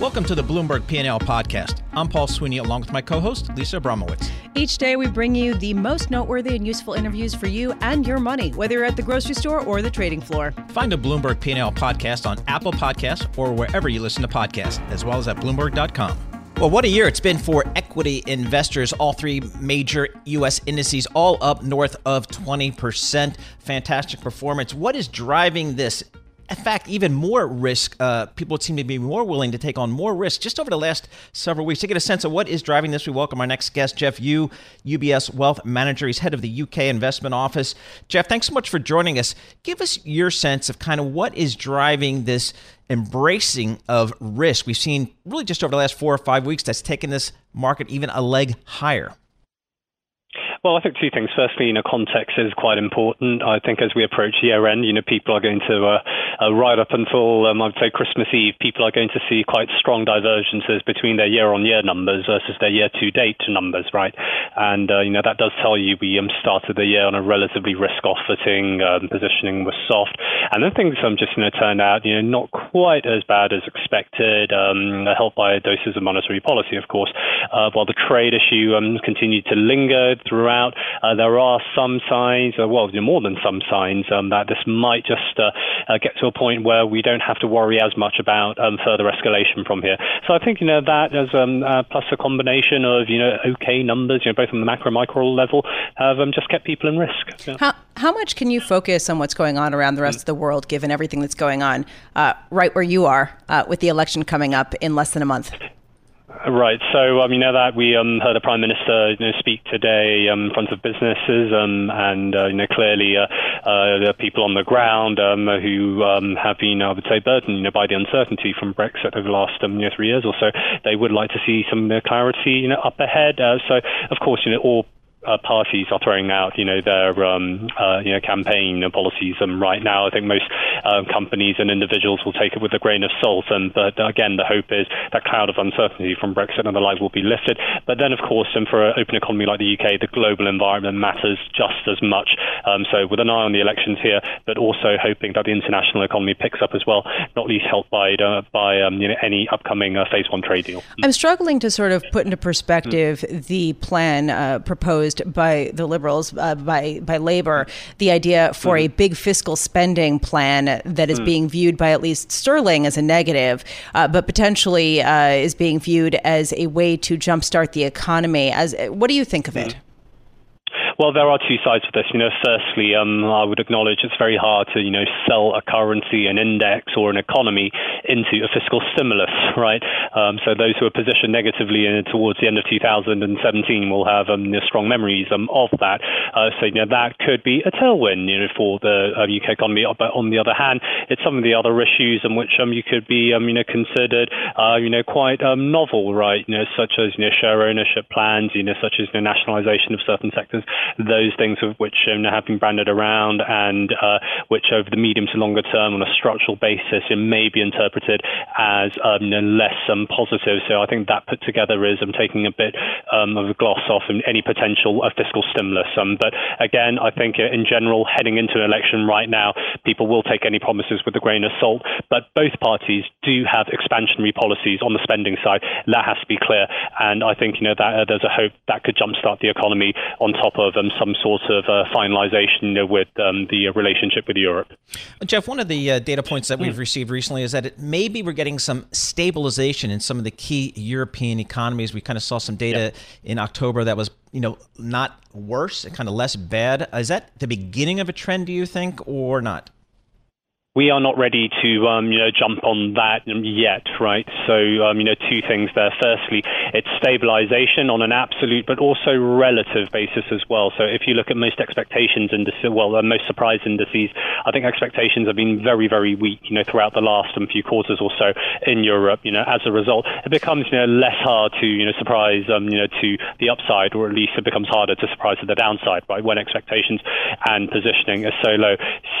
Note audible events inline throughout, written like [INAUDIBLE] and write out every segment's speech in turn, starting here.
Welcome to the Bloomberg P&L podcast. I'm Paul Sweeney along with my co-host Lisa Abramowicz. Each day we bring you the most noteworthy and useful interviews for you and your money, whether you're at the grocery store or the trading floor. Find a Bloomberg P&L podcast on Apple Podcasts or wherever you listen to podcasts, as well as at bloomberg.com. Well, what a year it's been for equity investors. All three major U.S. indices all up north of 20%. Fantastic performance. What is driving this? In fact, even more risk. Uh, people seem to be more willing to take on more risk just over the last several weeks. To get a sense of what is driving this, we welcome our next guest, Geoff Yu, UBS Wealth Manager. He's head of the UK Investment Office. Geoff, thanks so much for joining us. Give us your sense of kind of what is driving this embracing of risk. We've seen really just over the last four or five weeks that's taken this market even a leg higher. Well, I think two things. Firstly, you know, context is quite important. I think as we approach year end, you know, people are going to, uh, uh, right up until, um, I'd say Christmas Eve, people are going to see quite strong divergences between their year on year numbers versus their year to date numbers, right? And, uh, you know, that does tell you we um, started the year on a relatively risk off footing, um, positioning was soft. And then things um, just, you know, turned out, you know, not quite as bad as expected, um, helped by doses of monetary policy, of course, uh, while the trade issue um, continued to linger throughout throughout. Uh, there are some signs, uh, well, more than some signs, um, that this might just uh, uh, get to a point where we don't have to worry as much about um, further escalation from here. So I think you know that as um, uh, plus a combination of you know okay numbers, you know both on the macro micro level, have um, just kept people in risk. Yeah. How how much can you focus on what's going on around the rest mm. of the world, given everything that's going on uh, right where you are with the election coming up in less than a month? Right. So, um, you know that we um, heard the Prime Minister you know, speak today um, in front of businesses, um, and uh, you know clearly uh, uh, are people on the ground um, who um, have been, I would say, burdened you know, by the uncertainty from Brexit over the last you know, three years or so. They would like to see some uh, clarity you know, up ahead. Uh, so, of course, you know all uh, parties are throwing out, you know, their um, uh, you know campaign policies. And right now, I think most uh, companies and individuals will take it with a grain of salt. And but again, the hope is that cloud of uncertainty from Brexit and the like will be lifted. But then, of course, and for an open economy like the UK, the global environment matters just as much. Um, so with an eye on the elections here, but also hoping that the international economy picks up as well, not least helped by uh, by um, you know any upcoming uh, phase one trade deal. I'm struggling to sort of put into perspective mm. the plan uh, proposed by the Liberals, uh, by by Labor, the idea for mm. a big fiscal spending plan that is mm. being viewed by at least Sterling as a negative, uh, but potentially uh, is being viewed as a way to jumpstart the economy. As what do you think of it? Well, there are two sides to this. You know, firstly, um, I would acknowledge it's very hard to, you know, sell a currency, an index, or an economy into a fiscal stimulus, right? Um, so those who are positioned negatively in, towards the end of 2017 will have um, strong memories um, of that. Uh, so, you know, that could be a tailwind, you know, for the uh, UK economy. But on the other hand, it's some of the other issues in which um, you could be, um, you know, considered, uh, you know, quite um, novel, right? You know, such as, you know, share ownership plans, you know, such as the nationalization of certain sectors those things which um, have been branded around and uh, which over the medium to longer term on a structural basis it may be interpreted as um, less um, positive. So I think that put together is um, taking a bit um, of a gloss off any potential uh, fiscal stimulus. Um, but again, I think in general, heading into an election right now, people will take any promises with a grain of salt. But both parties do have expansionary policies on the spending side. That has to be clear. And I think you know that uh, there's a hope that could jumpstart the economy on top of um, some sort of uh, finalization with um, the relationship with Europe. Geoff, one of the uh, data points that we've mm. received recently is that it, maybe we're getting some stabilization in some of the key European economies. We kind of saw some data in October that was you know not worse and kind of less bad. Is that the beginning of a trend, do you think, or not? We are not ready to um, you know jump on that yet, right? So um, you know two things there. Firstly, it's stabilization on an absolute but also relative basis as well. So if you look at most expectations indices, well, uh, most surprise indices, I think expectations have been very very weak, you know, throughout the last um, few quarters or so in Europe. You know, as a result, it becomes you know less hard to you know surprise um, you know to the upside, or at least it becomes harder to surprise to the downside, right? When expectations and positioning are so low.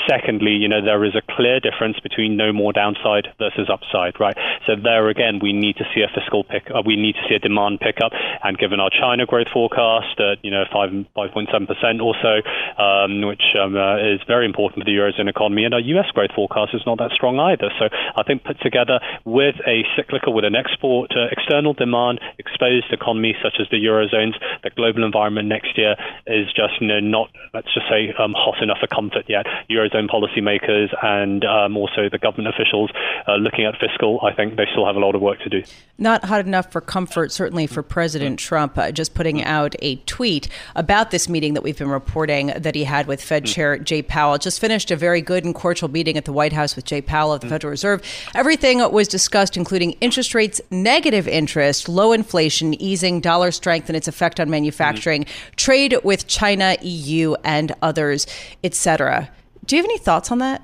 Secondly, you know, there is a clear difference between no more downside versus upside, right? So there again, we need to see a fiscal pick. Uh, we need to see a demand pickup, and given our China growth forecast at you know five five point seven percent or so, um, which um, uh, is very important for the eurozone economy, and our U.S. growth forecast is not that strong either. So I think put together with a cyclical, with an export uh, external demand exposed economy such as the eurozones, the global environment next year is just you know not let's just say um, hot enough for comfort yet. Eurozone policymakers and um, also the government officials uh, looking at fiscal, I think they still have a lot of work to do. Not hot enough for comfort, certainly for President Trump, uh, just putting out a tweet about this meeting that we've been reporting that he had with Fed Chair Jay Powell. Just finished a very good and cordial meeting at the White House with Jay Powell of the Federal Reserve. Everything was discussed, including interest rates, negative interest, low inflation, easing, dollar strength and its effect on manufacturing, trade with China, EU, and others, etc. Do you have any thoughts on that?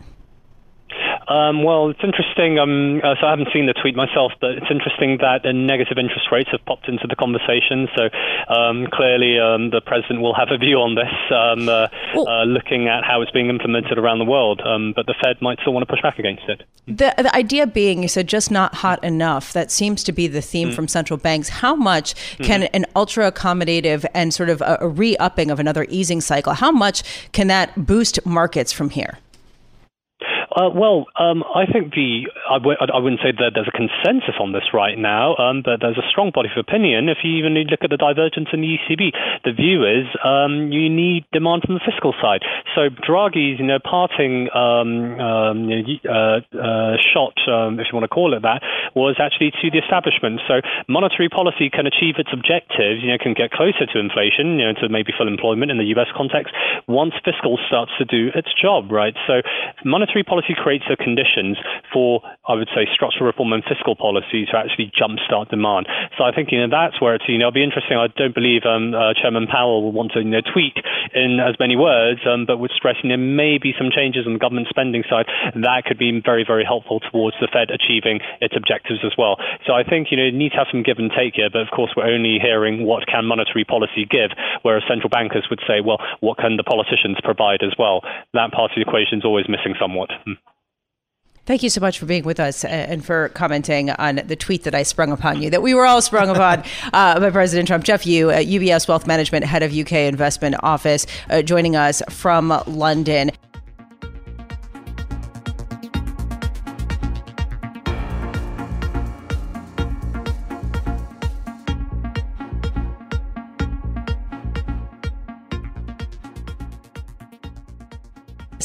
Um, well, it's interesting. Um, uh, so I haven't seen the tweet myself, but it's interesting that the negative interest rates have popped into the conversation. So um, clearly, um, the president will have a view on this, um, uh, uh, looking at how it's being implemented around the world. Um, but the Fed might still want to push back against it. The, the idea being, you said, just not hot enough. That seems to be the theme mm. from central banks. How much can mm-hmm. an ultra accommodative and sort of a, a re upping of another easing cycle? How much can that boost markets from here? Uh, well, um, I think the I w- I wouldn't say that there's a consensus on this right now, um, but there's a strong body of opinion. If you even look at the divergence in the ECB, the view is um, you need demand from the fiscal side. So Draghi's, you know, parting um, um, uh, uh, shot, um, if you want to call it that, was actually to the establishment. So monetary policy can achieve its objectives, you know, can get closer to inflation, you know, to maybe full employment in the U.S. context once fiscal starts to do its job, right? So monetary policy policy creates the conditions for, I would say, structural reform and fiscal policy to actually jumpstart demand. So I think you know that's where it's you know it'll be interesting. I don't believe um, uh, Chairman Powell will want to you know, tweet in as many words, um, but would stress you know maybe some changes on the government spending side that could be very very helpful towards the Fed achieving its objectives as well. So I think you know you need to have some give and take here, but of course we're only hearing what can monetary policy give, whereas central bankers would say, well, what can the politicians provide as well? That part of the equation is always missing somewhat. Hmm. Thank you so much for being with us and for commenting on the tweet that I sprung upon you, that we were all sprung upon [LAUGHS] uh, by President Trump. Geoff Yu, uh, UBS Wealth Management, head of UK Investment Office, uh, joining us from London.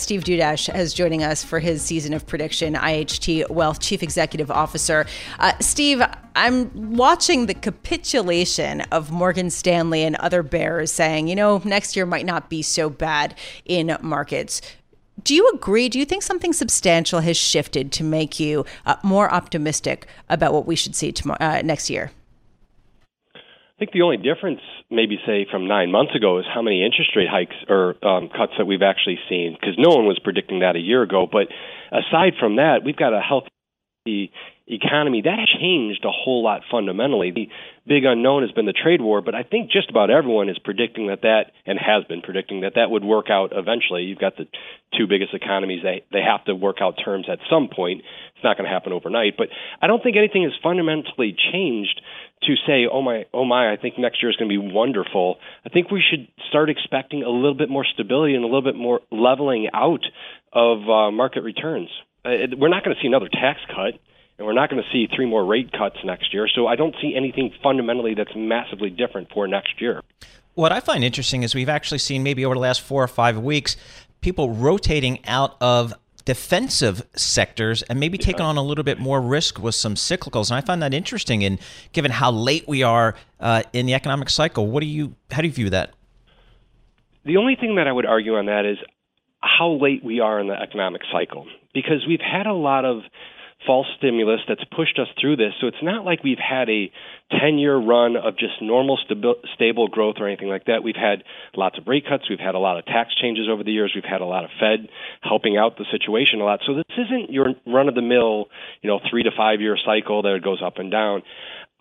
Steve Dudash is joining us for his season of prediction, IHT Wealth Chief Executive Officer. Uh, Steve, I'm watching the capitulation of Morgan Stanley and other bears saying, you know, next year might not be so bad in markets. Do you agree? Do you think something substantial has shifted to make you uh, more optimistic about what we should see tomorrow, uh, next year? I think the only difference, maybe say from nine months ago, is how many interest rate hikes or um, cuts that we've actually seen, because no one was predicting that a year ago. But aside from that, we've got a healthy economy that changed a whole lot fundamentally. The big unknown has been the trade war, but I think just about everyone is predicting that that and has been predicting that that would work out eventually. You've got the two biggest economies; they they have to work out terms at some point. It's not going to happen overnight, but I don't think anything has fundamentally changed to say, oh my, oh my, I think next year is going to be wonderful. I think we should start expecting a little bit more stability and a little bit more leveling out of uh, market returns. Uh, we're not going to see another tax cut, and we're not going to see three more rate cuts next year. So I don't see anything fundamentally that's massively different for next year. What I find interesting is we've actually seen maybe over the last four or five weeks people rotating out of defensive sectors and maybe taking on a little bit more risk with some cyclicals. And I find that interesting. And given how late we are uh, in the economic cycle, what do you how do you view that? The only thing that I would argue on that is how late we are in the economic cycle because we've had a lot of false stimulus that's pushed us through this. So it's not like we've had a 10 year run of just normal stabi- stable growth or anything like that. We've had lots of rate cuts. We've had a lot of tax changes over the years. We've had a lot of Fed helping out the situation a lot. So this isn't your run of the mill, you know, three to five year cycle that goes up and down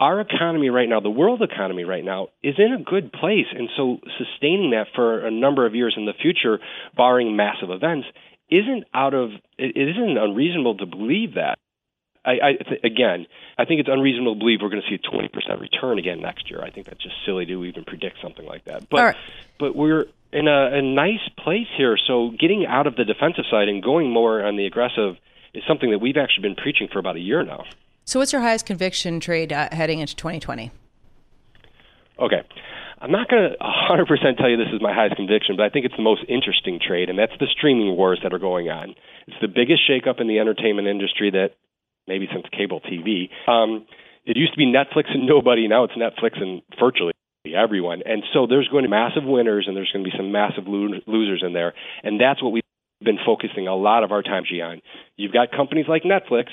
our economy right now, the world economy right now, is in a good place. And so sustaining that for a number of years in the future, barring massive events, isn't out of it isn't unreasonable to believe that. I, I th- again, I think it's unreasonable to believe we're going to see a 20% return again next year. I think that's just silly to even predict something like that. But right. but we're in a, a nice place here. So getting out of the defensive side and going more on the aggressive is something that we've actually been preaching for about a year now. So, what's your highest conviction trade uh, heading into 2020? Okay. I'm not going to 100% tell you this is my highest conviction, but I think it's the most interesting trade, and that's the streaming wars that are going on. It's the biggest shakeup in the entertainment industry that maybe since cable TV. Um, it used to be Netflix and nobody. Now it's Netflix and virtually everyone. And so there's going to be massive winners and there's going to be some massive lo- losers in there. And that's what we've been focusing a lot of our time on. You've got companies like Netflix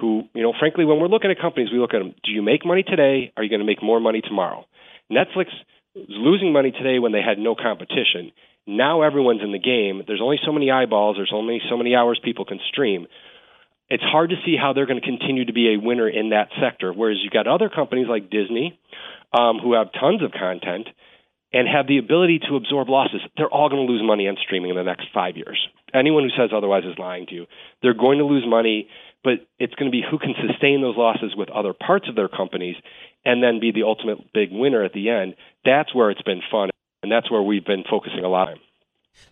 who, you know, frankly, when we're looking at companies, we look at them. Do you make money today? Are you going to make more money tomorrow? Netflix was losing money today when they had no competition. Now everyone's in the game. There's only so many eyeballs. There's only so many hours people can stream. It's hard to see how they're going to continue to be a winner in that sector. Whereas you've got other companies like Disney, um, who have tons of content and have the ability to absorb losses. They're all going to lose money on streaming in the next five years. Anyone who says otherwise is lying to you. They're going to lose money, but it's going to be who can sustain those losses with other parts of their companies and then be the ultimate big winner at the end. That's where it's been fun, and that's where we've been focusing a lot.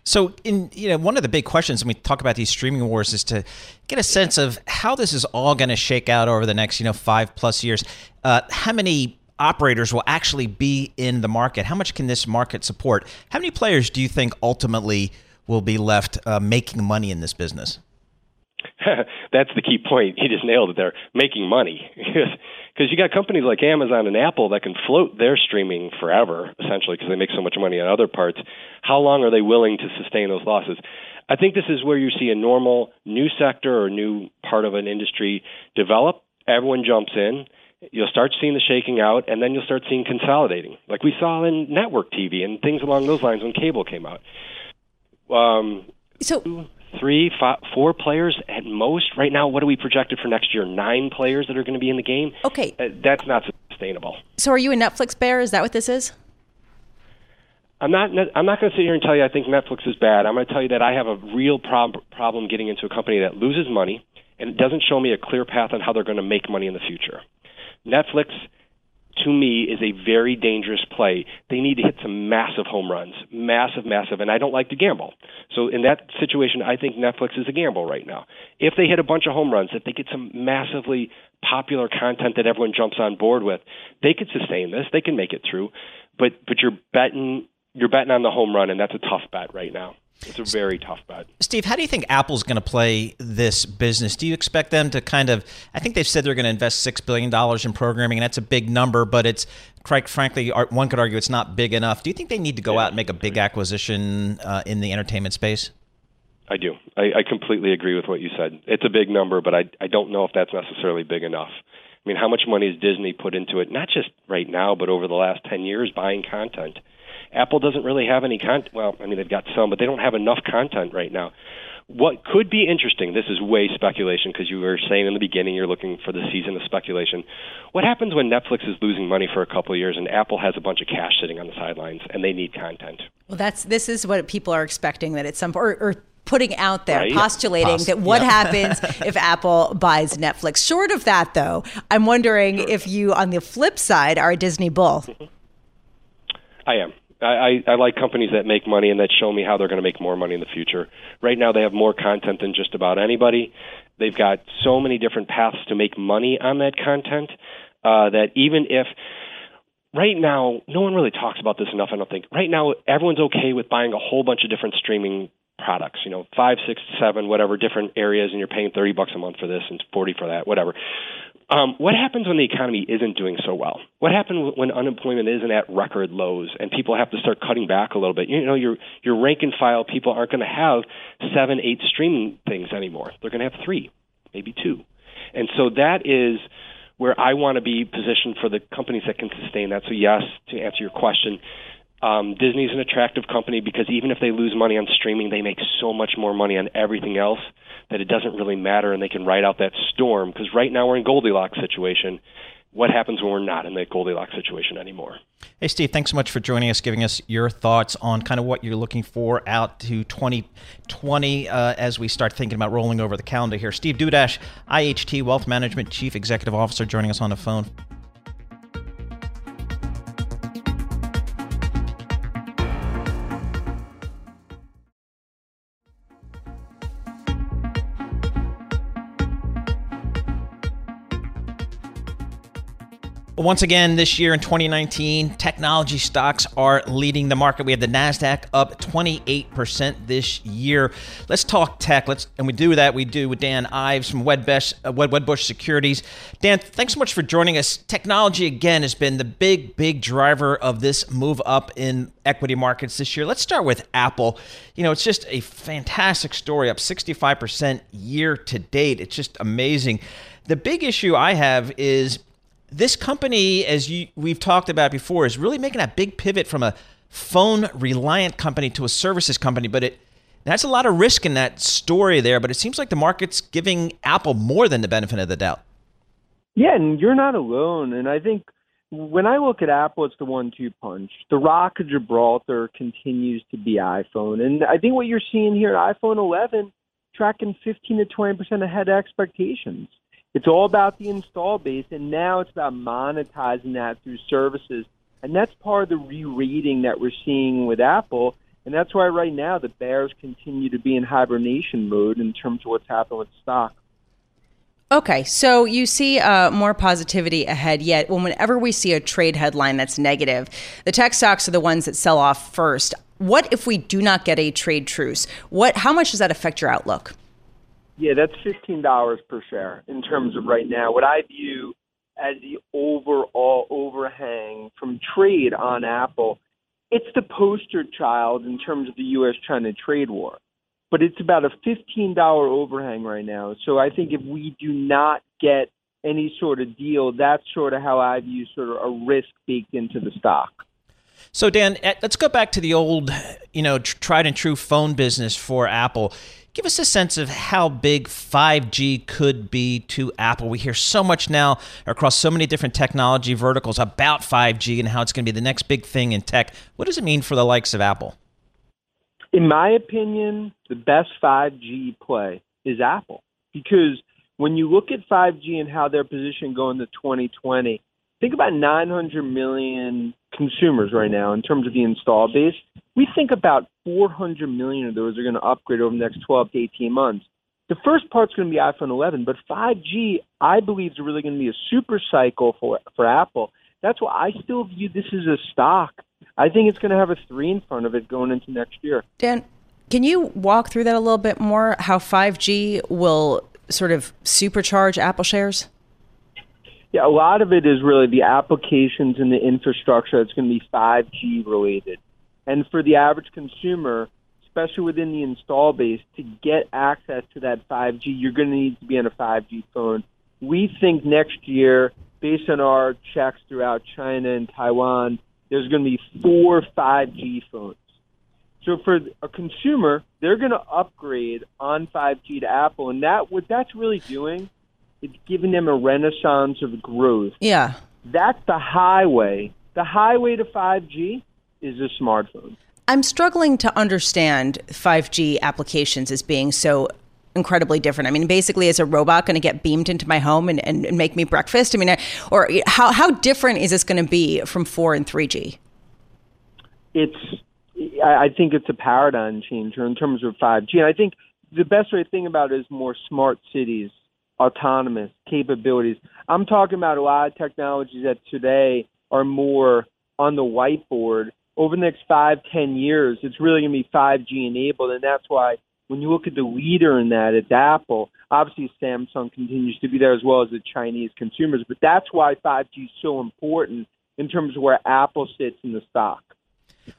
So, in you know, one of the big questions when we talk about these streaming wars is to get a sense of how this is all going to shake out over the next, you know, five plus years. Uh, how many operators will actually be in the market? How much can this market support? How many players do you think ultimately will be left uh, making money in this business? [LAUGHS] That's the key point. He just nailed it there. Making money. [LAUGHS] Because you got companies like Amazon and Apple that can float their streaming forever, essentially, because they make so much money on other parts. How long are they willing to sustain those losses? I think this is where you see a normal new sector or new part of an industry develop. Everyone jumps in you'll start seeing the shaking out, and then you'll start seeing consolidating, like we saw in network TV and things along those lines when cable came out. Um, so three, five, four players at most. Right now, what are we projected for next year? Nine players that are going to be in the game. Okay, uh, that's not sustainable. So, are you a Netflix bear? Is that what this is? I'm not. I'm not going to sit here and tell you I think Netflix is bad. I'm going to tell you that I have a real prob- problem getting into a company that loses money and doesn't show me a clear path on how they're going to make money in the future. Netflix to me is a very dangerous play. They need to hit some massive home runs, massive, massive, and I don't like to gamble. So in that situation, I think Netflix is a gamble right now. If they hit a bunch of home runs, if they get some massively popular content that everyone jumps on board with, they could sustain this. They can make it through. But but you're betting you're betting on the home run, and that's a tough bet right now. It's a very tough bet. Steve, how do you think Apple's going to play this business? Do you expect them to kind of? I think they've said they're going to invest six billion dollars in programming, and that's a big number, but it's quite frankly, one could argue it's not big enough. Do you think they need to go yeah, out and make a big acquisition uh, in the entertainment space? I do. I, I completely agree with what you said. It's a big number, but I I don't know if that's necessarily big enough. I mean, how much money has Disney put into it? Not just right now, but over the last ten years, buying content. Apple doesn't really have any content. Well, I mean, they've got some, but they don't have enough content right now. What could be interesting, this is way speculation because you were saying in the beginning you're looking for the season of speculation. What happens when Netflix is losing money for a couple of years and Apple has a bunch of cash sitting on the sidelines and they need content? Well, that's this is what people are expecting that at some or, or putting out there, right. postulating that what yeah. [LAUGHS] happens if Apple buys Netflix. Short of that, though, I'm wondering sure. if you, on the flip side, are a Disney bull. I am. I, I I like companies that make money and that show me how they're going to make more money in the future. Right now, they have more content than just about anybody. They've got so many different paths to make money on that content uh, that even if right now, no one really talks about this enough, I don't think. Right now, everyone's okay with buying a whole bunch of different streaming products, you know, five, six, seven, whatever different areas, and you're paying 30 bucks a month for this and 40 for that, whatever. Um, what happens when the economy isn't doing so well? What happens when unemployment isn't at record lows and people have to start cutting back a little bit? You know, your your rank and file people aren't going to have seven, eight streaming things anymore. They're going to have three, maybe two, and so that is where I want to be positioned for the companies that can sustain that. So yes, to answer your question, um, Disney's an attractive company because even if they lose money on streaming, they make so much more money on everything else that it doesn't really matter, and they can ride out that storm. Because right now we're in Goldilocks situation. what happens when we're not in that Goldilocks situation anymore. Hey, Steve, thanks so much for joining us, giving us your thoughts on kind of what you're looking for out to 2020 uh, as we start thinking about rolling over the calendar here. Steve Dudash, IHT Wealth Management Chief Executive Officer, joining us on the phone. Once again, this year in 2019, technology stocks are leading the market. We have the Nasdaq up 28% this year. Let's talk tech. Let's and we do that. We do with Dan Ives from Wedbush, uh, Wedbush Securities. Dan, thanks so much for joining us. Technology again has been the big, big driver of this move up in equity markets this year. Let's start with Apple. You know, it's just a fantastic story, up 65% year to date. It's just amazing. The big issue I have is this company, as you, we've talked about before, is really making a big pivot from a phone reliant company to a services company. But it that's a lot of risk in that story there. But it seems like the market's giving Apple more than the benefit of the doubt. Yeah, and you're not alone. And I think when I look at Apple, it's the one-two punch. The Rock of Gibraltar continues to be iPhone, and I think what you're seeing here iPhone 11 tracking 15 to 20 percent ahead of expectations. It's all about the install base, and now it's about monetizing that through services. And that's part of the re-rating that we're seeing with Apple. And that's why right now the bears continue to be in hibernation mode in terms of what's happening with stock. Okay, so you see uh, more positivity ahead yet. Well, whenever we see a trade headline that's negative, the tech stocks are the ones that sell off first. What if we do not get a trade truce? What? How much does that affect your outlook? Yeah, that's fifteen dollars per share in terms of right now. What I view as the overall overhang from trade on Apple, it's the poster child in terms of the U.S. China trade war. But it's about a fifteen dollar overhang right now. So I think if we do not get any sort of deal, that's sort of how I view sort of a risk baked into the stock. So Dan, eh, let's go back to the old, you know, tried and true phone business for Apple. Give us a sense of how big 5G could be to Apple. We hear so much now across so many different technology verticals about 5G and how it's going to be the next big thing in tech. What does it mean for the likes of Apple? In my opinion, the best 5G play is Apple because when you look at 5G and how they're positioned going to 2020, think about 900 million consumers right now in terms of the install base. We think about 400 million of those are going to upgrade over the next 12 to 18 months. The first part's going to be iPhone 11, but 5G, I believe, is really going to be a super cycle for for Apple. That's why I still view this as a stock. I think it's going to have a three in front of it going into next year. Dan, can you walk through that a little bit more? How 5G will sort of supercharge Apple shares? Yeah, a lot of it is really the applications and the infrastructure that's going to be 5G related. And for the average consumer, especially within the install base, to get access to that 5G, you're going to need to be on a 5G phone. We think next year, based on our checks throughout China and Taiwan, there's going to be four 5G phones. So for a consumer, they're going to upgrade on 5G to Apple, and that what that's really doing it's giving them a renaissance of growth. Yeah. That's the highway. The highway to 5G is a smartphone. I'm struggling to understand 5G applications as being so incredibly different. I mean, basically, is a robot going to get beamed into my home and, and, and make me breakfast? I mean, or how, how different is this going to be from 4 and 3G? It's, I think it's a paradigm changer in terms of 5G. And I think the best way to think about it is more smart cities autonomous capabilities. I'm talking about a lot of technologies that today are more on the whiteboard. Over the next five, ten years, it's really going to be 5G enabled, and that's why when you look at the leader in that, it's Apple. Obviously, Samsung continues to be there as well as the Chinese consumers, but that's why 5G is so important in terms of where Apple sits in the stock.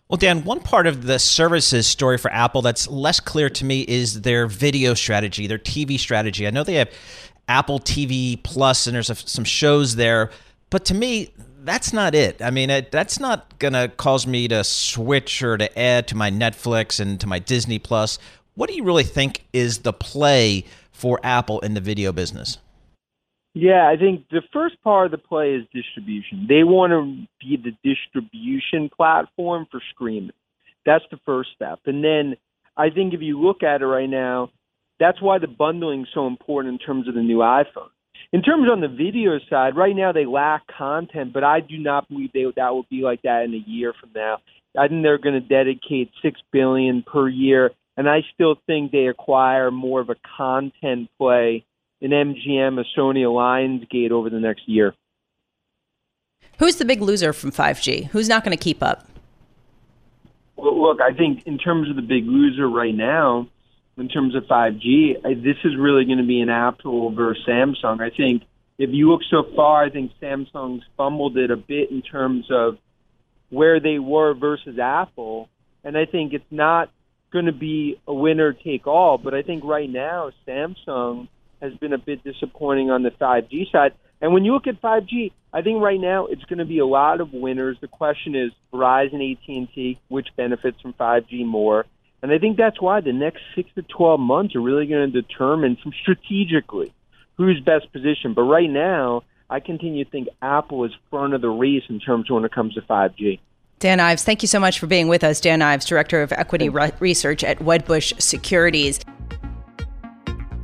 Well, Dan, one part of the services story for Apple that's less clear to me is their video strategy, their TV strategy. I know they have Apple TV Plus and there's some shows there, but to me, that's not it. I mean, it, that's not going to cause me to switch or to add to my Netflix and to my Disney Plus. What do you really think is the play for Apple in the video business? Yeah, I think the first part of the play is distribution. They want to be the distribution platform for streaming. That's the first step. And then I think if you look at it right now, that's why the bundling is so important in terms of the new iPhone. In terms on the video side, right now they lack content, but I do not believe they that will be like that in a year from now. I think they're going to dedicate six billion per year, and I still think they acquire more of a content play in MGM, a Sony a Lionsgate over the next year. Who's the big loser from 5G? Who's not going to keep up? Well, look, I think in terms of the big loser right now, in terms of 5G, I, this is really going to be an Apple versus Samsung. I think if you look so far, I think Samsung's fumbled it a bit in terms of where they were versus Apple. And I think it's not going to be a winner take all, but I think right now Samsung has been a bit disappointing on the 5G side. And when you look at 5G, I think right now it's going to be a lot of winners. The question is Verizon, AT&T, which benefits from 5G more. And I think that's why the next six to 12 months are really going to determine from strategically who's best positioned. But right now, I continue to think Apple is front of the race in terms of when it comes to 5G. Dan Ives, thank you so much for being with us. Dan Ives, Director of Equity Re- Research at Wedbush Securities.